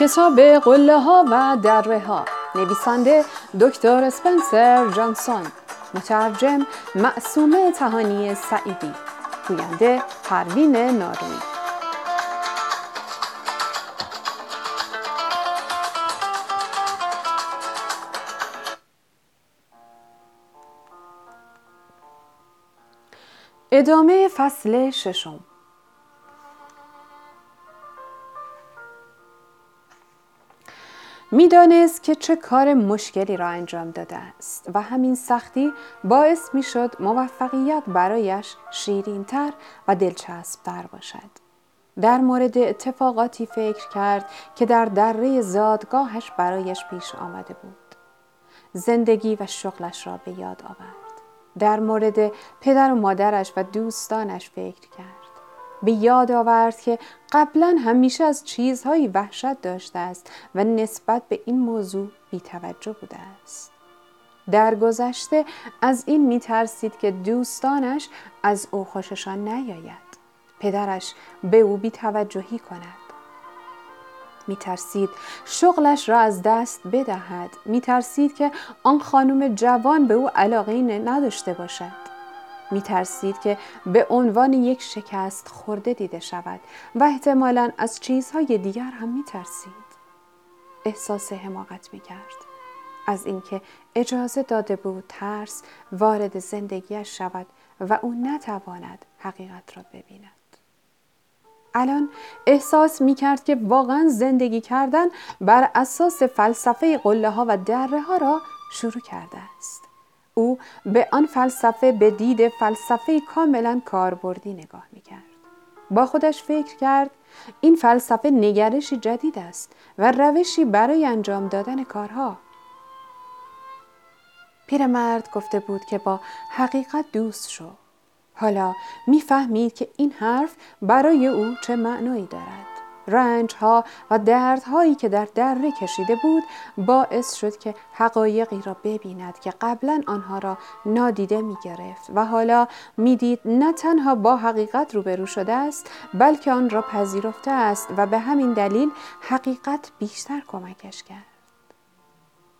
کتاب قله ها و دره ها نویسنده دکتر اسپنسر جانسون. مترجم معصومه تهانی سعیدی. گوینده پروین ناروی ادامه فصل ششم. می‌دانست که چه کار مشکلی را انجام داده است و همین سختی باعث می شد موفقیت برایش شیرینتر و دلچسبتر باشد. در مورد اتفاقاتی فکر کرد که در دره زادگاهش برایش پیش آمده بود. زندگی و شغلش را به یاد آورد. در مورد پدر و مادرش و دوستانش فکر کرد. به یاد آورد که قبلا همیشه از چیزهایی وحشت داشته است و نسبت به این موضوع بیتوجه بوده است. در گذشته از این می ترسید که دوستانش از او خوششان نیاید. پدرش به او بیتوجهی کند. می ترسید شغلش را از دست بدهد. می ترسید که آن خانم جوان به او علاقه نداشته باشد. می ترسید که به عنوان یک شکست خورده دیده شود و احتمالا از چیزهای دیگر هم می ترسید. احساس حماقت می کرد. از اینکه اجازه داده بود ترس وارد زندگیش شود و او نتواند حقیقت را ببیند. الان احساس می کرد که واقعا زندگی کردن بر اساس فلسفه قله ها و دره ها را شروع کرده است. او به آن فلسفه به دید فلسفه کاملا کاربردی نگاه می کرد. با خودش فکر کرد این فلسفه نگرشی جدید است و روشی برای انجام دادن کارها. پیرمرد گفته بود که با حقیقت دوست شو. حالا می‌فهمید که این حرف برای او چه معنایی دارد. رنج ها و دردهایی که در دره کشیده بود باعث شد که حقایقی را ببیند که قبلا آنها را نادیده می گرفت و حالا می‌دید نه تنها با حقیقت روبرو شده است بلکه آن را پذیرفته است و به همین دلیل حقیقت بیشتر کمکش کرد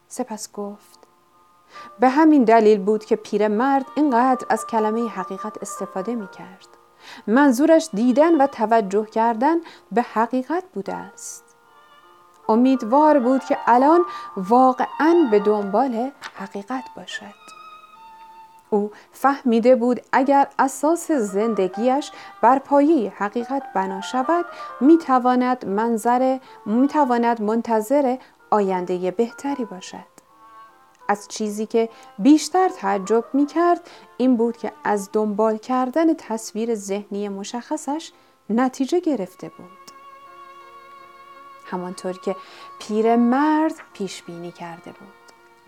سپس گفت به همین دلیل بود که پیرمرد اینقدر از کلمه حقیقت استفاده می کرد. منظورش دیدن و توجه کردن به حقیقت بوده است. امیدوار بود که الان واقعا به دنبال حقیقت باشد. او فهمیده بود اگر اساس زندگیش بر پایه حقیقت بنا شود می‌تواند منظر می‌تواند منتظر آینده بهتری باشد. از چیزی که بیشتر تعجب می کرد این بود که از دنبال کردن تصویر ذهنی مشخصش نتیجه گرفته بود. همانطور که پیر مرد پیش بینی کرده بود.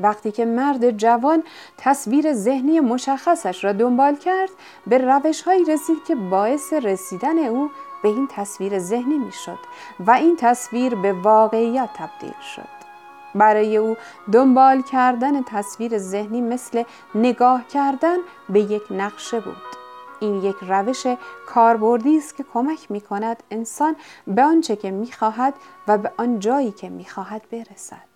وقتی که مرد جوان تصویر ذهنی مشخصش را دنبال کرد به روش هایی رسید که باعث رسیدن او به این تصویر ذهنی می شد و این تصویر به واقعیت تبدیل شد. برای او دنبال کردن تصویر ذهنی مثل نگاه کردن به یک نقشه بود. این یک روش کاربردی است که کمک می کند انسان به آنچه که می خواهد و به آن جایی که می خواهد برسد.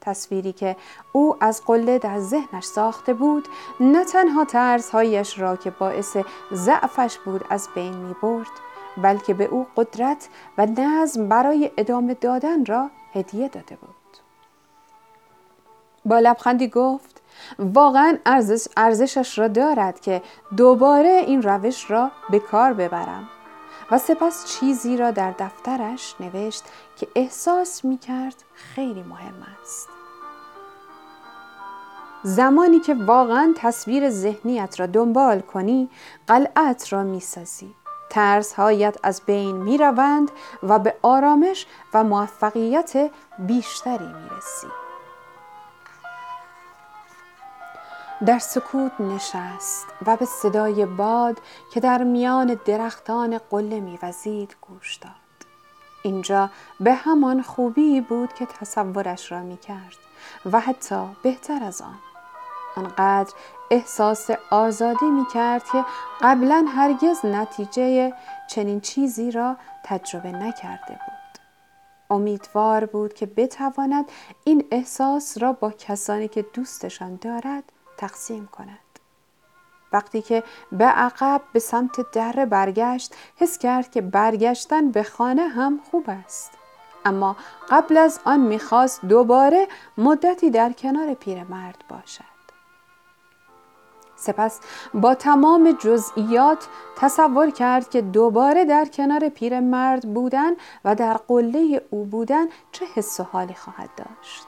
تصویری که او از قله در ذهنش ساخته بود نه تنها ترسهایش را که باعث ضعفش بود از بین می برد بلکه به او قدرت و نظم برای ادامه دادن را هدیه داده بود. با لبخندی گفت واقعا ارزش ارزشش را دارد که دوباره این روش را به کار ببرم. و سپس چیزی را در دفترش نوشت که احساس می کرد خیلی مهم است. زمانی که واقعا تصویر ذهنیت را دنبال کنی قلعت را می سازی. ترس هایت از بین می روند و به آرامش و موفقیت بیشتری می رسی. در سکوت نشست و به صدای باد که در میان درختان قله میوزید گوش داد. اینجا به همان خوبی بود که تصورش را می کرد و حتی بهتر از آن. آنقدر احساس آزادی می کرد که قبلا هرگز نتیجه چنین چیزی را تجربه نکرده بود. امیدوار بود که بتواند این احساس را با کسانی که دوستشان دارد تقسیم کند. وقتی که به عقب به سمت در برگشت حس کرد که برگشتن به خانه هم خوب است. اما قبل از آن می‌خواست دوباره مدتی در کنار پیرمرد باشد. سپس با تمام جزئیات تصور کرد که دوباره در کنار پیرمرد بودن و در قله او بودن چه حس و حالی خواهد داشت.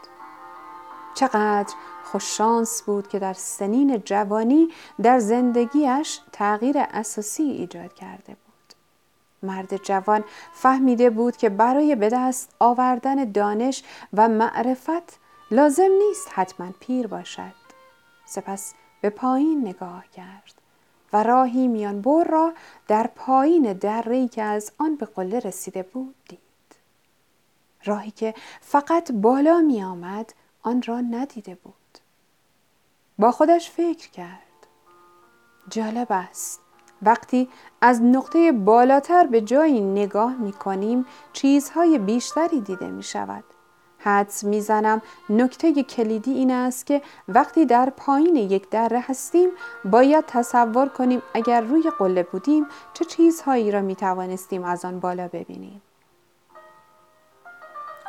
چقدر خوششانس بود که در سنین جوانی در زندگیش تغییر اساسی ایجاد کرده بود. مرد جوان فهمیده بود که برای به دست آوردن دانش و معرفت لازم نیست حتما پیر باشد. سپس به پایین نگاه کرد و راهی میان بر را در پایین دری که از آن به قله رسیده بود دید. راهی که فقط بالا می آمد آن را ندیده بود. با خودش فکر کرد. جالب است. وقتی از نقطه بالاتر به جایی نگاه می کنیم چیزهای بیشتری دیده می شود. حدس می‌زنم نکته کلیدی این است که وقتی در پایین یک دره هستیم باید تصور کنیم اگر روی قله بودیم چه چیزهایی را می توانستیم از آن بالا ببینیم.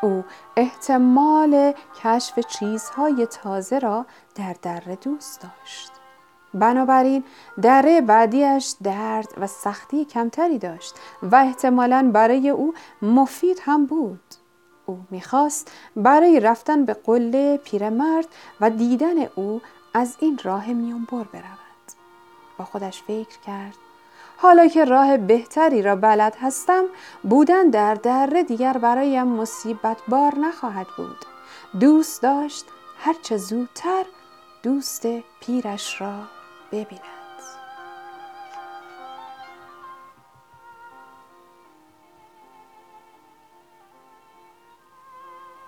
او احتمال کشف چیزهای تازه را در دره دوست داشت. بنابراین دره بعدیش درد و سختی کمتری داشت و احتمالا برای او مفید هم بود. او می‌خواست برای رفتن به قله پیرمرد و دیدن او از این راه میانبر برود. با خودش فکر کرد حالا که راه بهتری را بلد هستم بودن در دره دیگر برایم مصیبت بار نخواهد بود. دوست داشت هرچه زودتر دوست پیرش را ببیند.